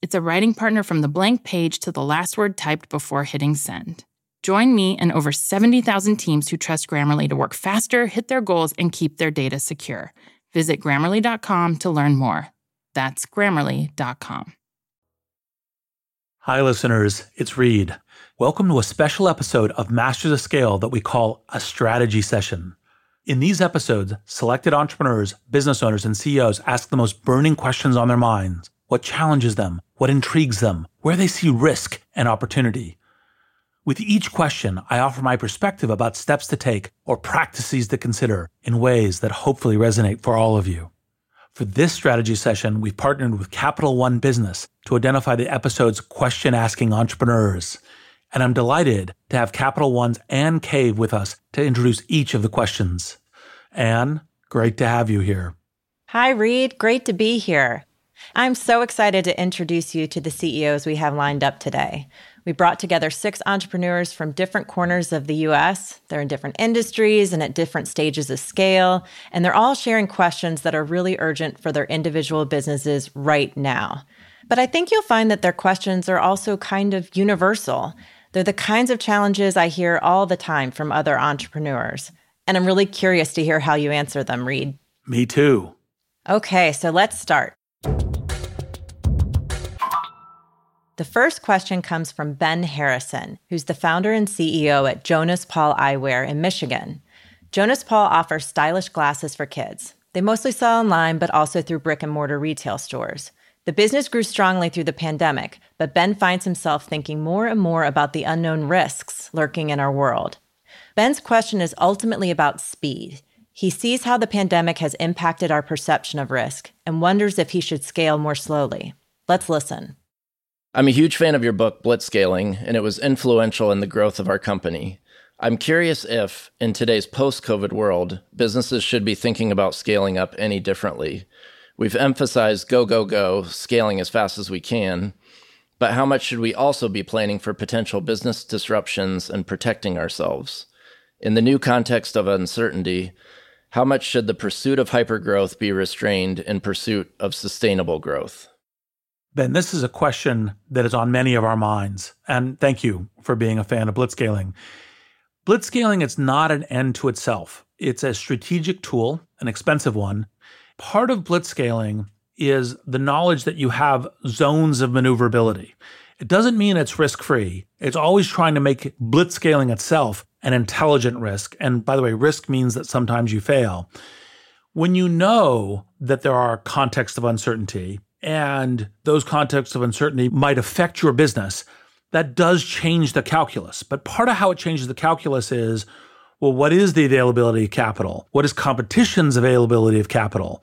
It's a writing partner from the blank page to the last word typed before hitting send. Join me and over 70,000 teams who trust Grammarly to work faster, hit their goals, and keep their data secure. Visit grammarly.com to learn more. That's grammarly.com. Hi, listeners. It's Reid. Welcome to a special episode of Masters of Scale that we call a strategy session. In these episodes, selected entrepreneurs, business owners, and CEOs ask the most burning questions on their minds what challenges them, what intrigues them, where they see risk and opportunity. With each question, I offer my perspective about steps to take or practices to consider in ways that hopefully resonate for all of you. For this strategy session, we've partnered with Capital One Business to identify the episode's question asking entrepreneurs. And I'm delighted to have Capital One's Anne Kave with us to introduce each of the questions. Anne, great to have you here. Hi, Reid. Great to be here. I'm so excited to introduce you to the CEOs we have lined up today. We brought together six entrepreneurs from different corners of the US. They're in different industries and at different stages of scale, and they're all sharing questions that are really urgent for their individual businesses right now. But I think you'll find that their questions are also kind of universal. They're the kinds of challenges I hear all the time from other entrepreneurs. And I'm really curious to hear how you answer them, Reid. Me too. Okay, so let's start. The first question comes from Ben Harrison, who's the founder and CEO at Jonas Paul Eyewear in Michigan. Jonas Paul offers stylish glasses for kids. They mostly sell online, but also through brick and mortar retail stores. The business grew strongly through the pandemic, but Ben finds himself thinking more and more about the unknown risks lurking in our world. Ben's question is ultimately about speed. He sees how the pandemic has impacted our perception of risk and wonders if he should scale more slowly. Let's listen. I'm a huge fan of your book, Blitzscaling, and it was influential in the growth of our company. I'm curious if, in today's post COVID world, businesses should be thinking about scaling up any differently. We've emphasized go, go, go, scaling as fast as we can, but how much should we also be planning for potential business disruptions and protecting ourselves? In the new context of uncertainty, how much should the pursuit of hypergrowth be restrained in pursuit of sustainable growth? Ben, this is a question that is on many of our minds. And thank you for being a fan of blitzscaling. Blitzscaling is not an end to itself. It's a strategic tool, an expensive one. Part of blitzscaling is the knowledge that you have zones of maneuverability. It doesn't mean it's risk free. It's always trying to make blitzscaling itself an intelligent risk. And by the way, risk means that sometimes you fail. When you know that there are contexts of uncertainty and those contexts of uncertainty might affect your business, that does change the calculus. But part of how it changes the calculus is well, what is the availability of capital? What is competition's availability of capital?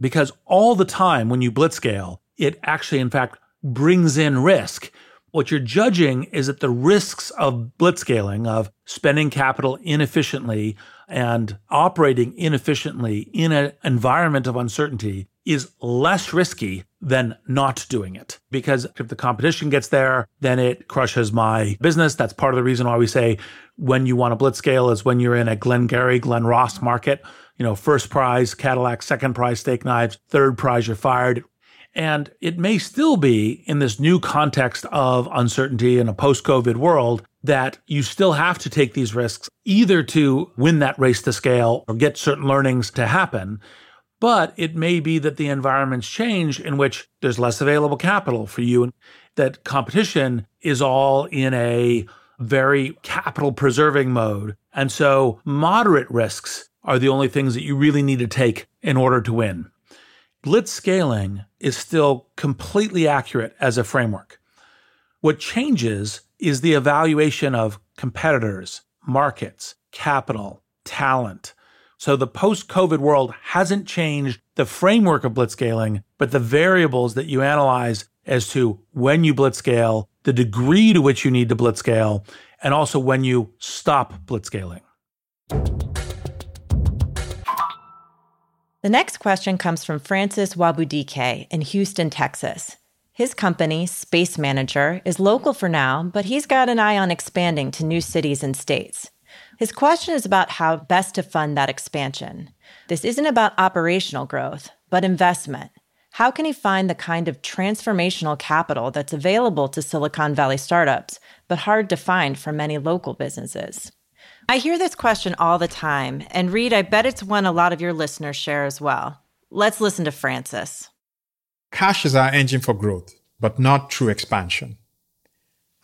Because all the time when you blitzscale, it actually, in fact, brings in risk. What you're judging is that the risks of blitzscaling, of spending capital inefficiently and operating inefficiently in an environment of uncertainty, is less risky than not doing it. Because if the competition gets there, then it crushes my business. That's part of the reason why we say when you want to blitz scale is when you're in a Glengarry, Glen Ross market. You know, first prize Cadillac, second prize steak knives, third prize you're fired. And it may still be in this new context of uncertainty in a post COVID world that you still have to take these risks either to win that race to scale or get certain learnings to happen. But it may be that the environments change in which there's less available capital for you, that competition is all in a very capital preserving mode. And so moderate risks are the only things that you really need to take in order to win. Blitz scaling is still completely accurate as a framework. What changes is the evaluation of competitors, markets, capital, talent. So the post COVID world hasn't changed the framework of blitzscaling, but the variables that you analyze as to when you blitzscale, the degree to which you need to blitzscale, and also when you stop blitzscaling. The next question comes from Francis Wabudike in Houston, Texas. His company, Space Manager, is local for now, but he's got an eye on expanding to new cities and states. His question is about how best to fund that expansion. This isn't about operational growth, but investment. How can he find the kind of transformational capital that's available to Silicon Valley startups, but hard to find for many local businesses? I hear this question all the time, and Reid, I bet it's one a lot of your listeners share as well. Let's listen to Francis. Cash is our engine for growth, but not true expansion.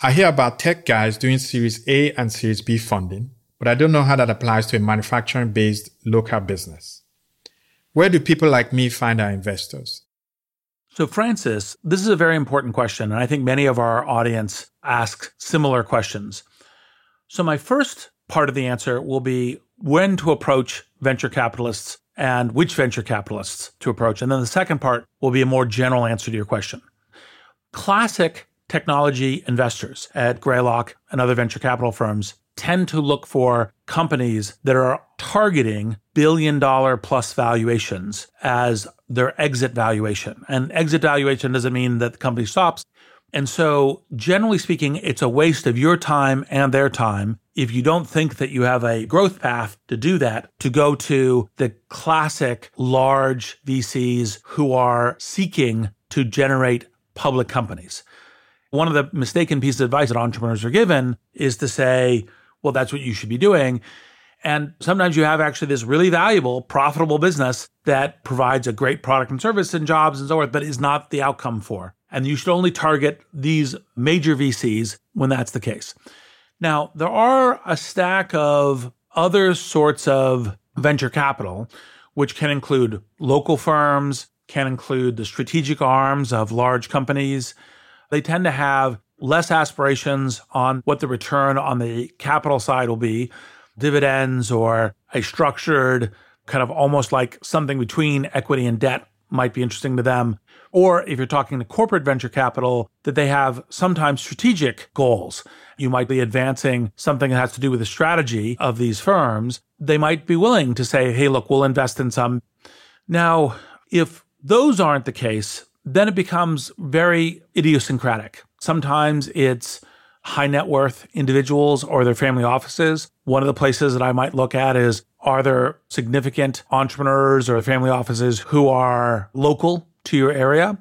I hear about tech guys doing Series A and Series B funding, but I don't know how that applies to a manufacturing based local business. Where do people like me find our investors? So, Francis, this is a very important question, and I think many of our audience ask similar questions. So, my first part of the answer will be when to approach venture capitalists and which venture capitalists to approach. And then the second part will be a more general answer to your question. Classic technology investors at Greylock and other venture capital firms tend to look for companies that are targeting billion dollar plus valuations as their exit valuation. And exit valuation doesn't mean that the company stops. And so, generally speaking, it's a waste of your time and their time if you don't think that you have a growth path to do that, to go to the classic large VCs who are seeking to generate public companies. One of the mistaken pieces of advice that entrepreneurs are given is to say, well, that's what you should be doing. And sometimes you have actually this really valuable, profitable business that provides a great product and service and jobs and so forth, but is not the outcome for. And you should only target these major VCs when that's the case. Now, there are a stack of other sorts of venture capital, which can include local firms, can include the strategic arms of large companies. They tend to have less aspirations on what the return on the capital side will be, dividends or a structured kind of almost like something between equity and debt might be interesting to them. Or if you're talking to corporate venture capital, that they have sometimes strategic goals. You might be advancing something that has to do with the strategy of these firms. They might be willing to say, hey, look, we'll invest in some. Now, if those aren't the case, then it becomes very idiosyncratic. Sometimes it's high net worth individuals or their family offices. One of the places that I might look at is are there significant entrepreneurs or family offices who are local to your area.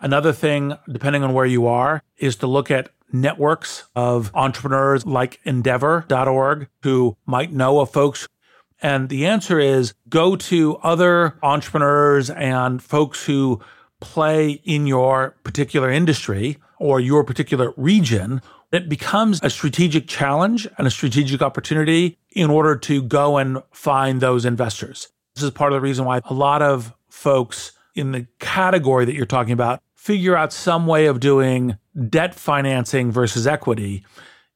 Another thing, depending on where you are, is to look at networks of entrepreneurs like endeavor.org who might know of folks. And the answer is go to other entrepreneurs and folks who play in your particular industry or your particular region. It becomes a strategic challenge and a strategic opportunity in order to go and find those investors. This is part of the reason why a lot of folks in the category that you're talking about figure out some way of doing debt financing versus equity.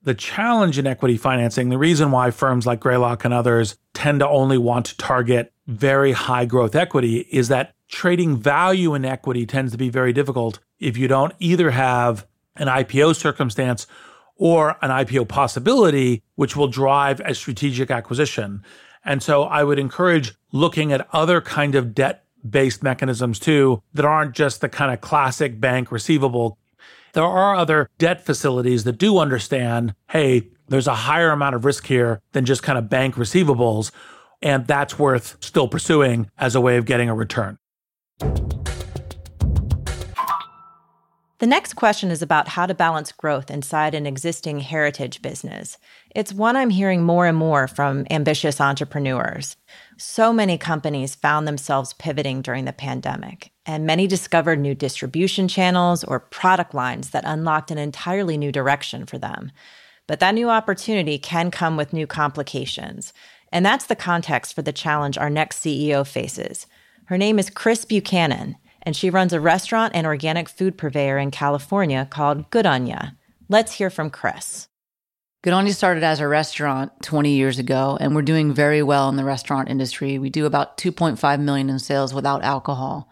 The challenge in equity financing, the reason why firms like Greylock and others tend to only want to target very high growth equity is that trading value in equity tends to be very difficult if you don't either have an IPO circumstance or an IPO possibility, which will drive a strategic acquisition. And so I would encourage looking at other kind of debt based mechanisms too that aren't just the kind of classic bank receivable. There are other debt facilities that do understand hey, there's a higher amount of risk here than just kind of bank receivables. And that's worth still pursuing as a way of getting a return. The next question is about how to balance growth inside an existing heritage business. It's one I'm hearing more and more from ambitious entrepreneurs. So many companies found themselves pivoting during the pandemic, and many discovered new distribution channels or product lines that unlocked an entirely new direction for them. But that new opportunity can come with new complications. And that's the context for the challenge our next CEO faces. Her name is Chris Buchanan, and she runs a restaurant and organic food purveyor in California called Good On Ya. Let's hear from Chris. Good On Ya started as a restaurant 20 years ago, and we're doing very well in the restaurant industry. We do about 2.5 million in sales without alcohol.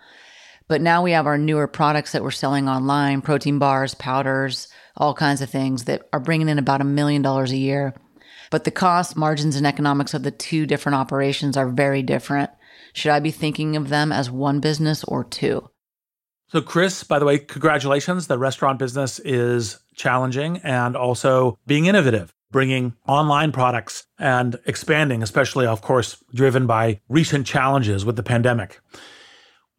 But now we have our newer products that we're selling online, protein bars, powders, all kinds of things that are bringing in about a million dollars a year. But the cost, margins, and economics of the two different operations are very different. Should I be thinking of them as one business or two? So, Chris, by the way, congratulations. The restaurant business is challenging and also being innovative, bringing online products and expanding, especially, of course, driven by recent challenges with the pandemic.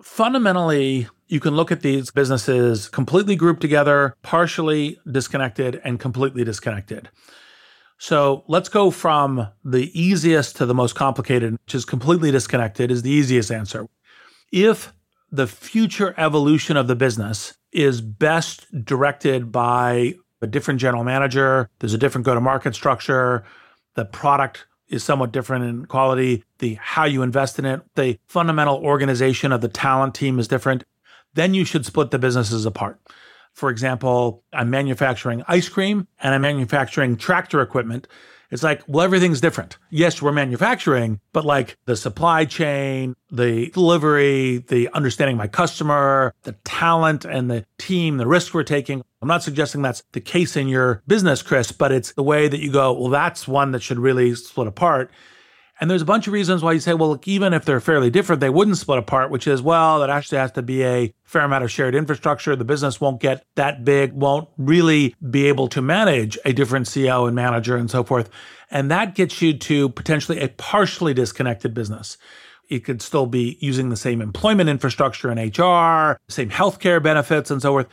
Fundamentally, you can look at these businesses completely grouped together, partially disconnected, and completely disconnected. So let's go from the easiest to the most complicated, which is completely disconnected, is the easiest answer. If the future evolution of the business is best directed by a different general manager, there's a different go to market structure, the product is somewhat different in quality, the how you invest in it, the fundamental organization of the talent team is different, then you should split the businesses apart. For example, I'm manufacturing ice cream and I'm manufacturing tractor equipment. It's like, well, everything's different. Yes, we're manufacturing, but like the supply chain, the delivery, the understanding my customer, the talent and the team, the risk we're taking. I'm not suggesting that's the case in your business, Chris, but it's the way that you go, well, that's one that should really split apart. And there's a bunch of reasons why you say, well, look, even if they're fairly different, they wouldn't split apart, which is, well, that actually has to be a fair amount of shared infrastructure. The business won't get that big, won't really be able to manage a different CEO and manager and so forth. And that gets you to potentially a partially disconnected business. It could still be using the same employment infrastructure and HR, same healthcare benefits and so forth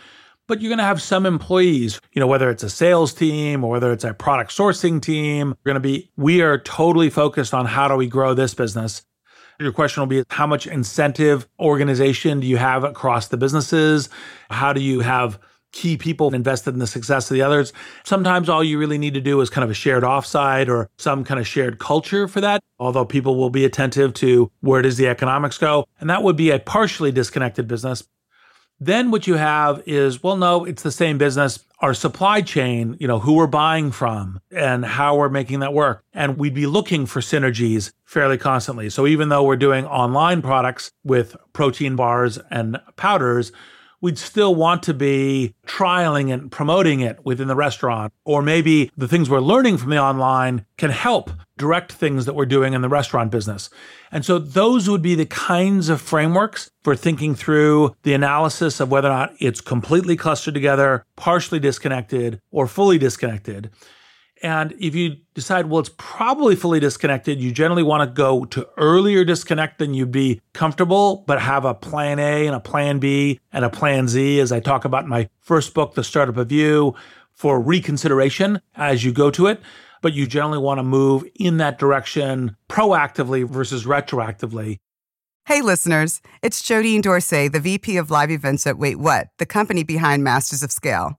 but you're going to have some employees, you know, whether it's a sales team or whether it's a product sourcing team, we're going to be, we are totally focused on how do we grow this business. Your question will be how much incentive organization do you have across the businesses? How do you have key people invested in the success of the others? Sometimes all you really need to do is kind of a shared offsite or some kind of shared culture for that, although people will be attentive to where does the economics go. And that would be a partially disconnected business. Then what you have is, well, no, it's the same business. Our supply chain, you know, who we're buying from and how we're making that work. And we'd be looking for synergies fairly constantly. So even though we're doing online products with protein bars and powders, we'd still want to be trialing and promoting it within the restaurant. Or maybe the things we're learning from the online can help direct things that we're doing in the restaurant business. And so those would be the kinds of frameworks for thinking through the analysis of whether or not it's completely clustered together, partially disconnected, or fully disconnected. And if you decide, well, it's probably fully disconnected, you generally want to go to earlier disconnect than you'd be comfortable, but have a plan A and a plan B and a plan Z, as I talk about in my first book, The Startup of You, for reconsideration as you go to it. But you generally want to move in that direction proactively versus retroactively. Hey, listeners, it's Jodine Dorsey, the VP of Live Events at Wait What, the company behind Masters of Scale.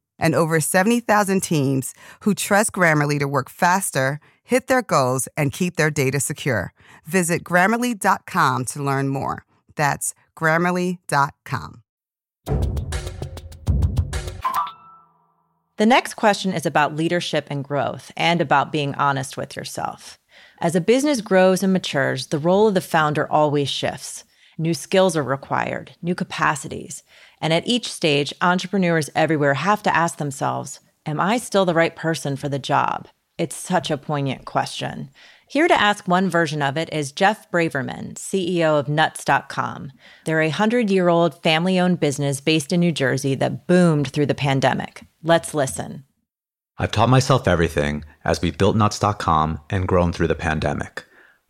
and over 70,000 teams who trust Grammarly to work faster, hit their goals, and keep their data secure. Visit grammarly.com to learn more. That's grammarly.com. The next question is about leadership and growth and about being honest with yourself. As a business grows and matures, the role of the founder always shifts. New skills are required, new capacities. And at each stage, entrepreneurs everywhere have to ask themselves Am I still the right person for the job? It's such a poignant question. Here to ask one version of it is Jeff Braverman, CEO of Nuts.com. They're a 100 year old family owned business based in New Jersey that boomed through the pandemic. Let's listen. I've taught myself everything as we've built Nuts.com and grown through the pandemic.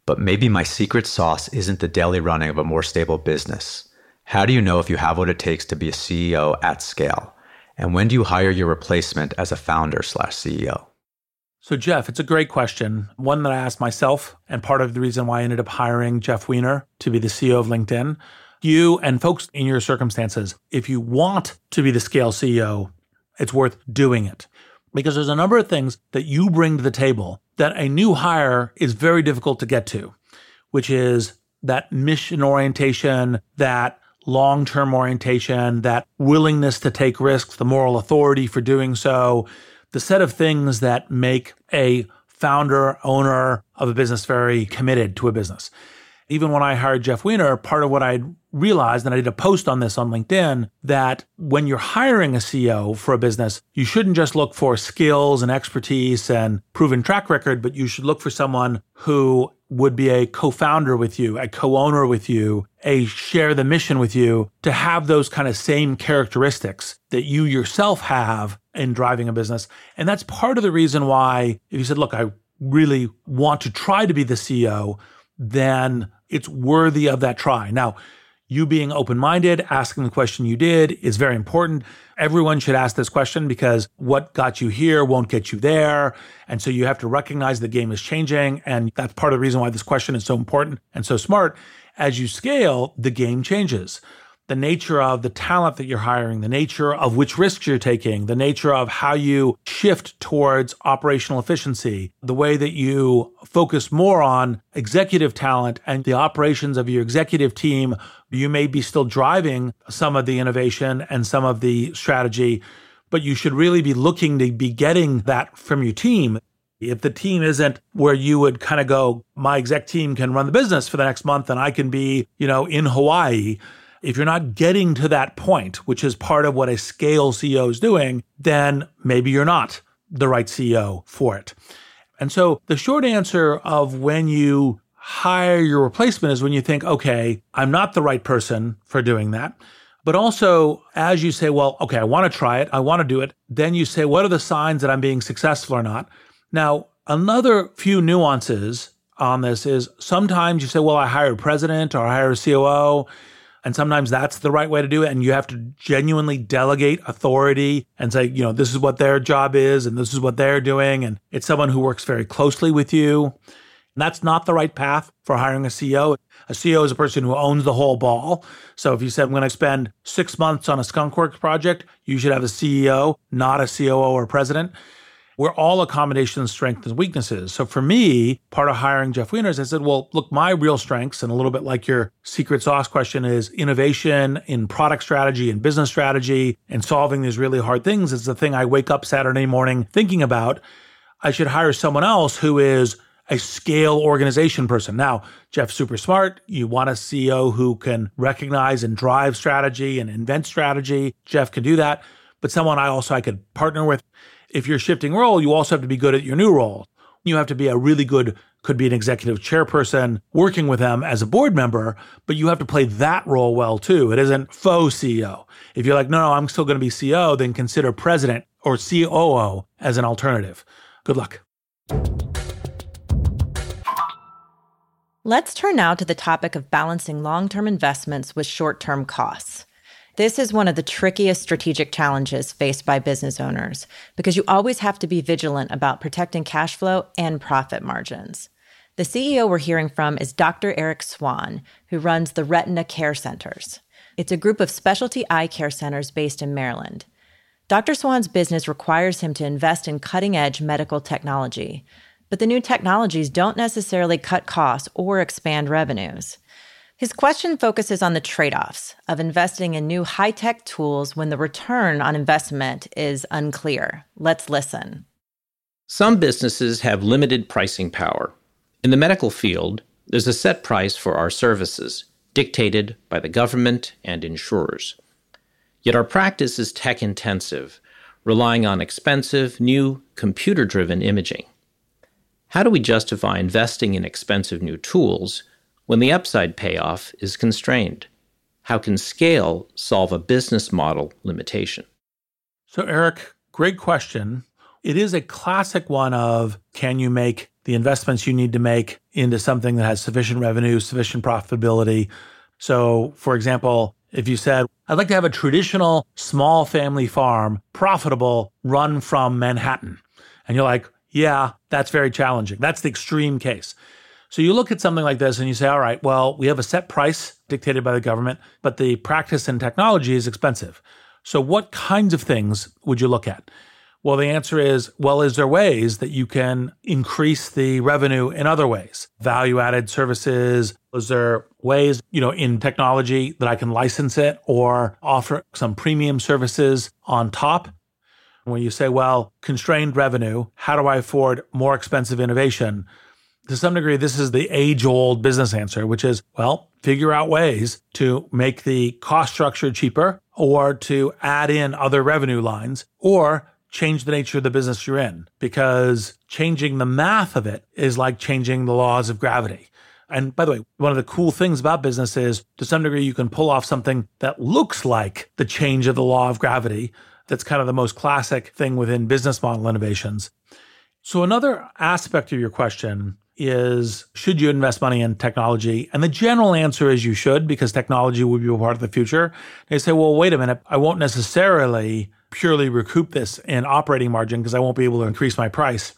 But maybe my secret sauce isn't the daily running of a more stable business. How do you know if you have what it takes to be a CEO at scale? And when do you hire your replacement as a founder slash CEO? So, Jeff, it's a great question. One that I asked myself, and part of the reason why I ended up hiring Jeff Weiner to be the CEO of LinkedIn. You and folks in your circumstances, if you want to be the scale CEO, it's worth doing it because there's a number of things that you bring to the table that a new hire is very difficult to get to, which is that mission orientation, that long term orientation, that willingness to take risks, the moral authority for doing so, the set of things that make a founder, owner of a business very committed to a business. Even when I hired Jeff Weiner, part of what I realized, and I did a post on this on LinkedIn, that when you're hiring a CEO for a business, you shouldn't just look for skills and expertise and proven track record, but you should look for someone who would be a co-founder with you, a co-owner with you, a share the mission with you to have those kind of same characteristics that you yourself have in driving a business. And that's part of the reason why if you said, look, I really want to try to be the CEO, then it's worthy of that try. Now, you being open minded, asking the question you did is very important. Everyone should ask this question because what got you here won't get you there. And so you have to recognize the game is changing. And that's part of the reason why this question is so important and so smart. As you scale, the game changes the nature of the talent that you're hiring, the nature of which risks you're taking, the nature of how you shift towards operational efficiency, the way that you focus more on executive talent and the operations of your executive team. You may be still driving some of the innovation and some of the strategy, but you should really be looking to be getting that from your team. If the team isn't where you would kind of go, my exec team can run the business for the next month and I can be, you know, in Hawaii if you're not getting to that point, which is part of what a scale CEO is doing, then maybe you're not the right CEO for it. And so the short answer of when you hire your replacement is when you think, okay, I'm not the right person for doing that. But also, as you say, well, okay, I want to try it, I want to do it, then you say, what are the signs that I'm being successful or not? Now, another few nuances on this is sometimes you say, well, I hired a president or I hired a COO. And sometimes that's the right way to do it. And you have to genuinely delegate authority and say, you know, this is what their job is and this is what they're doing. And it's someone who works very closely with you. And that's not the right path for hiring a CEO. A CEO is a person who owns the whole ball. So if you said, I'm going to spend six months on a Skunkworks project, you should have a CEO, not a COO or president we're all accommodations, strengths, and weaknesses. So for me, part of hiring Jeff Weiner is I said, well, look, my real strengths, and a little bit like your secret sauce question is innovation in product strategy and business strategy and solving these really hard things is the thing I wake up Saturday morning thinking about. I should hire someone else who is a scale organization person. Now, Jeff's super smart. You want a CEO who can recognize and drive strategy and invent strategy. Jeff can do that. But someone I also I could partner with if you're shifting role, you also have to be good at your new role. You have to be a really good, could be an executive chairperson working with them as a board member, but you have to play that role well too. It isn't faux CEO. If you're like, no, no, I'm still going to be CEO, then consider president or COO as an alternative. Good luck. Let's turn now to the topic of balancing long term investments with short term costs. This is one of the trickiest strategic challenges faced by business owners because you always have to be vigilant about protecting cash flow and profit margins. The CEO we're hearing from is Dr. Eric Swan, who runs the Retina Care Centers. It's a group of specialty eye care centers based in Maryland. Dr. Swan's business requires him to invest in cutting edge medical technology, but the new technologies don't necessarily cut costs or expand revenues. His question focuses on the trade offs of investing in new high tech tools when the return on investment is unclear. Let's listen. Some businesses have limited pricing power. In the medical field, there's a set price for our services, dictated by the government and insurers. Yet our practice is tech intensive, relying on expensive, new, computer driven imaging. How do we justify investing in expensive new tools when the upside payoff is constrained? How can scale solve a business model limitation? So, Eric, great question. It is a classic one of can you make the investments you need to make into something that has sufficient revenue, sufficient profitability? So, for example, if you said, I'd like to have a traditional small family farm, profitable, run from Manhattan. And you're like, yeah, that's very challenging. That's the extreme case. So you look at something like this and you say, all right, well, we have a set price dictated by the government, but the practice and technology is expensive. So what kinds of things would you look at? Well, the answer is well, is there ways that you can increase the revenue in other ways? Value added services? Is there ways, you know, in technology that I can license it or offer some premium services on top? When you say, well, constrained revenue, how do I afford more expensive innovation? To some degree, this is the age old business answer, which is, well, figure out ways to make the cost structure cheaper or to add in other revenue lines or change the nature of the business you're in because changing the math of it is like changing the laws of gravity. And by the way, one of the cool things about business is to some degree, you can pull off something that looks like the change of the law of gravity. That's kind of the most classic thing within business model innovations. So, another aspect of your question is should you invest money in technology? And the general answer is you should because technology will be a part of the future. They say, well, wait a minute, I won't necessarily purely recoup this in operating margin because I won't be able to increase my price.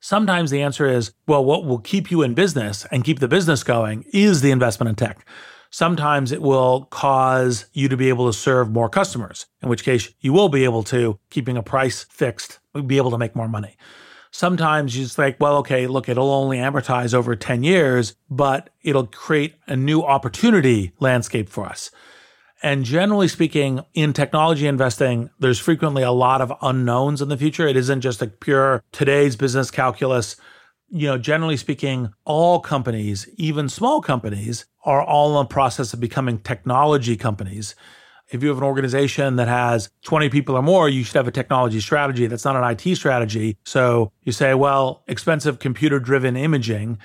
Sometimes the answer is, well, what will keep you in business and keep the business going is the investment in tech. Sometimes it will cause you to be able to serve more customers, in which case you will be able to, keeping a price fixed, be able to make more money. Sometimes you just think, well, okay, look, it'll only amortize over 10 years, but it'll create a new opportunity landscape for us. And generally speaking, in technology investing, there's frequently a lot of unknowns in the future. It isn't just a pure today's business calculus. You know, generally speaking, all companies, even small companies, are all in the process of becoming technology companies. If you have an organization that has 20 people or more, you should have a technology strategy. That's not an IT strategy. So you say, well, expensive computer driven imaging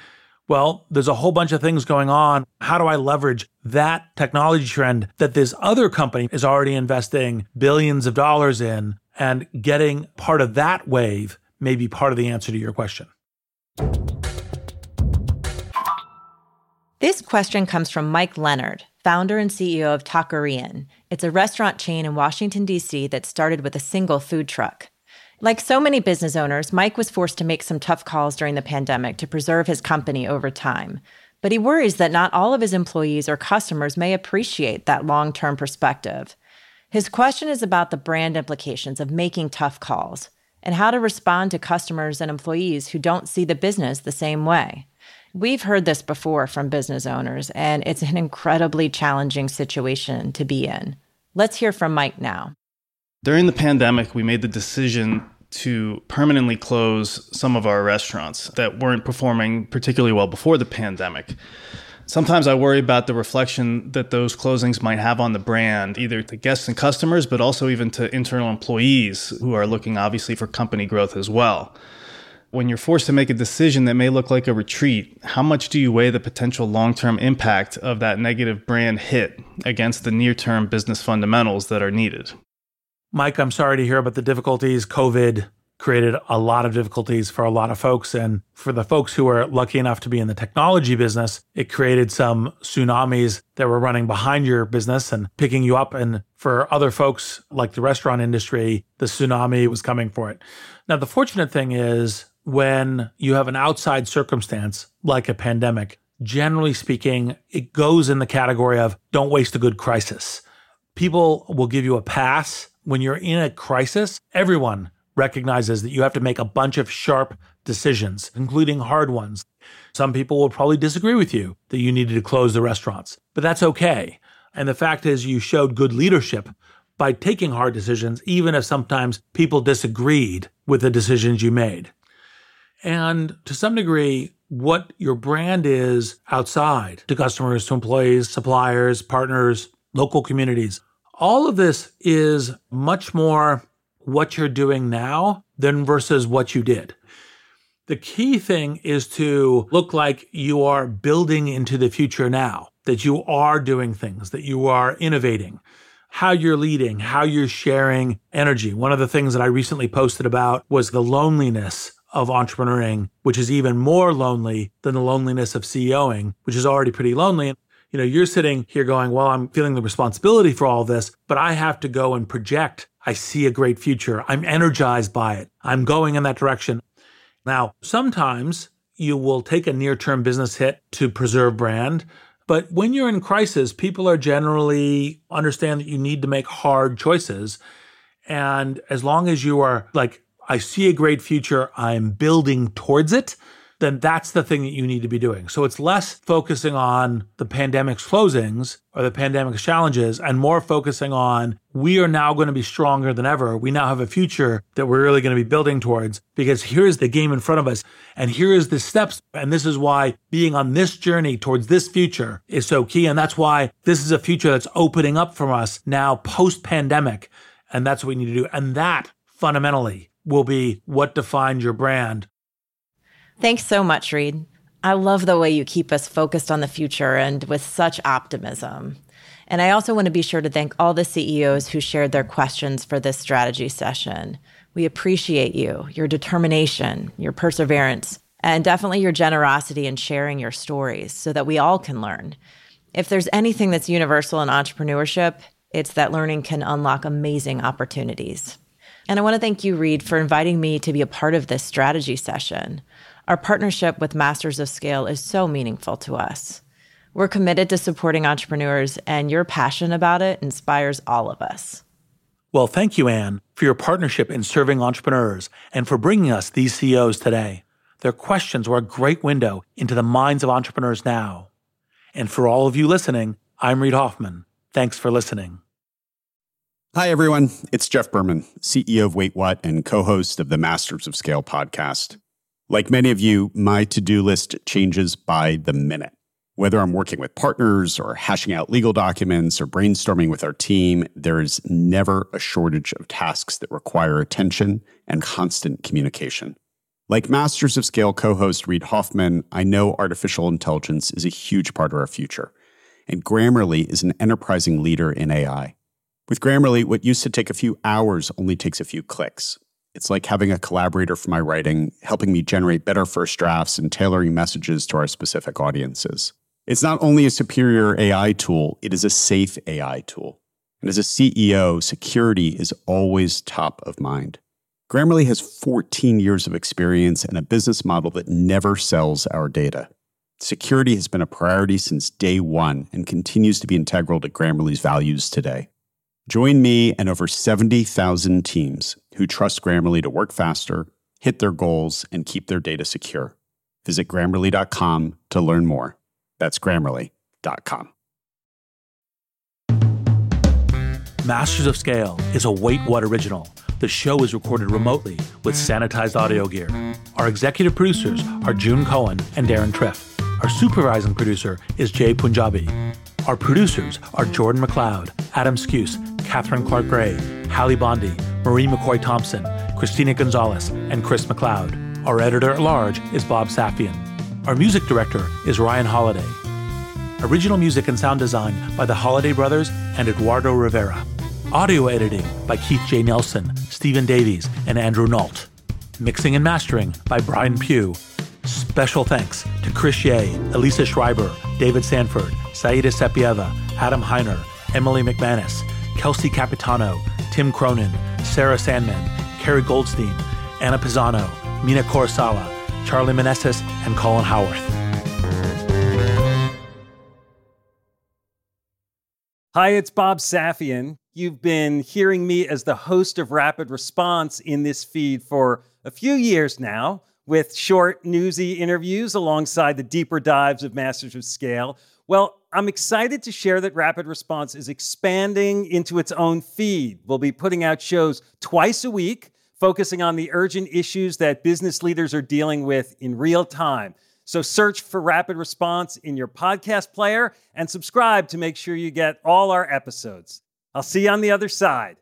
well, there's a whole bunch of things going on. How do I leverage that technology trend that this other company is already investing billions of dollars in and getting part of that wave may be part of the answer to your question? This question comes from Mike Leonard, founder and CEO of TaKorean. It's a restaurant chain in Washington, D.C. that started with a single food truck. Like so many business owners, Mike was forced to make some tough calls during the pandemic to preserve his company over time. But he worries that not all of his employees or customers may appreciate that long term perspective. His question is about the brand implications of making tough calls and how to respond to customers and employees who don't see the business the same way. We've heard this before from business owners, and it's an incredibly challenging situation to be in. Let's hear from Mike now. During the pandemic, we made the decision to permanently close some of our restaurants that weren't performing particularly well before the pandemic. Sometimes I worry about the reflection that those closings might have on the brand, either to guests and customers, but also even to internal employees who are looking obviously for company growth as well. When you're forced to make a decision that may look like a retreat, how much do you weigh the potential long term impact of that negative brand hit against the near term business fundamentals that are needed? Mike, I'm sorry to hear about the difficulties. COVID created a lot of difficulties for a lot of folks. And for the folks who were lucky enough to be in the technology business, it created some tsunamis that were running behind your business and picking you up. And for other folks like the restaurant industry, the tsunami was coming for it. Now, the fortunate thing is when you have an outside circumstance like a pandemic, generally speaking, it goes in the category of don't waste a good crisis. People will give you a pass when you're in a crisis. Everyone recognizes that you have to make a bunch of sharp decisions, including hard ones. Some people will probably disagree with you that you needed to close the restaurants, but that's okay. And the fact is, you showed good leadership by taking hard decisions, even if sometimes people disagreed with the decisions you made. And to some degree, what your brand is outside to customers, to employees, suppliers, partners, local communities. All of this is much more what you're doing now than versus what you did. The key thing is to look like you are building into the future now, that you are doing things, that you are innovating, how you're leading, how you're sharing energy. One of the things that I recently posted about was the loneliness of entrepreneuring, which is even more lonely than the loneliness of CEOing, which is already pretty lonely. You know, you're sitting here going, well, I'm feeling the responsibility for all this, but I have to go and project. I see a great future. I'm energized by it. I'm going in that direction. Now, sometimes you will take a near term business hit to preserve brand. But when you're in crisis, people are generally understand that you need to make hard choices. And as long as you are like I see a great future, I'm building towards it, then that's the thing that you need to be doing. So it's less focusing on the pandemic's closings or the pandemic's challenges and more focusing on we are now going to be stronger than ever. We now have a future that we're really going to be building towards because here's the game in front of us and here is the steps. And this is why being on this journey towards this future is so key. And that's why this is a future that's opening up for us now post pandemic. And that's what we need to do. And that fundamentally will be what defines your brand. Thanks so much, Reid. I love the way you keep us focused on the future and with such optimism. And I also want to be sure to thank all the CEOs who shared their questions for this strategy session. We appreciate you, your determination, your perseverance, and definitely your generosity in sharing your stories so that we all can learn. If there's anything that's universal in entrepreneurship, it's that learning can unlock amazing opportunities. And I want to thank you, Reid, for inviting me to be a part of this strategy session. Our partnership with Masters of Scale is so meaningful to us. We're committed to supporting entrepreneurs, and your passion about it inspires all of us. Well, thank you, Anne, for your partnership in serving entrepreneurs and for bringing us these CEOs today. Their questions were a great window into the minds of entrepreneurs now. And for all of you listening, I'm Reid Hoffman. Thanks for listening. Hi, everyone. It's Jeff Berman, CEO of Wait What and co host of the Masters of Scale podcast. Like many of you, my to do list changes by the minute. Whether I'm working with partners or hashing out legal documents or brainstorming with our team, there is never a shortage of tasks that require attention and constant communication. Like Masters of Scale co host Reid Hoffman, I know artificial intelligence is a huge part of our future, and Grammarly is an enterprising leader in AI. With Grammarly, what used to take a few hours only takes a few clicks. It's like having a collaborator for my writing, helping me generate better first drafts and tailoring messages to our specific audiences. It's not only a superior AI tool, it is a safe AI tool. And as a CEO, security is always top of mind. Grammarly has 14 years of experience and a business model that never sells our data. Security has been a priority since day one and continues to be integral to Grammarly's values today. Join me and over 70,000 teams who trust Grammarly to work faster, hit their goals, and keep their data secure. Visit grammarly.com to learn more. That's grammarly.com. Masters of Scale is a Wait What original. The show is recorded remotely with sanitized audio gear. Our executive producers are June Cohen and Deron Triff. Our supervising producer is Jay Punjabi. Our producers are Jordan McLeod, Adam Skuse, Catherine Clark Gray, Hallie Bondi, Marie McCoy Thompson, Christina Gonzalez, and Chris McLeod. Our editor at large is Bob Safian. Our music director is Ryan Holladay. Original music and sound design by the Holladay Brothers and Eduardo Rivera. Audio editing by Keith J. Nelson, Stephen Davies, and Andrew Nault. Mixing and mastering by Brian Pugh. Special thanks to Chris Ye, Elisa Schreiber, David Sanford, Saida Sepieva, Adam Heiner, Emily McManus, Kelsey Capitano, Tim Cronin, Sarah Sandman, Carrie Goldstein, Anna Pisano, Mina Kurosawa, Charlie Manessis, and Colin Howarth. Hi, it's Bob Safian. You've been hearing me as the host of Rapid Response in this feed for a few years now, with short, newsy interviews alongside the deeper dives of Masters of Scale. Well, I'm excited to share that Rapid Response is expanding into its own feed. We'll be putting out shows twice a week, focusing on the urgent issues that business leaders are dealing with in real time. So search for Rapid Response in your podcast player and subscribe to make sure you get all our episodes. I'll see you on the other side.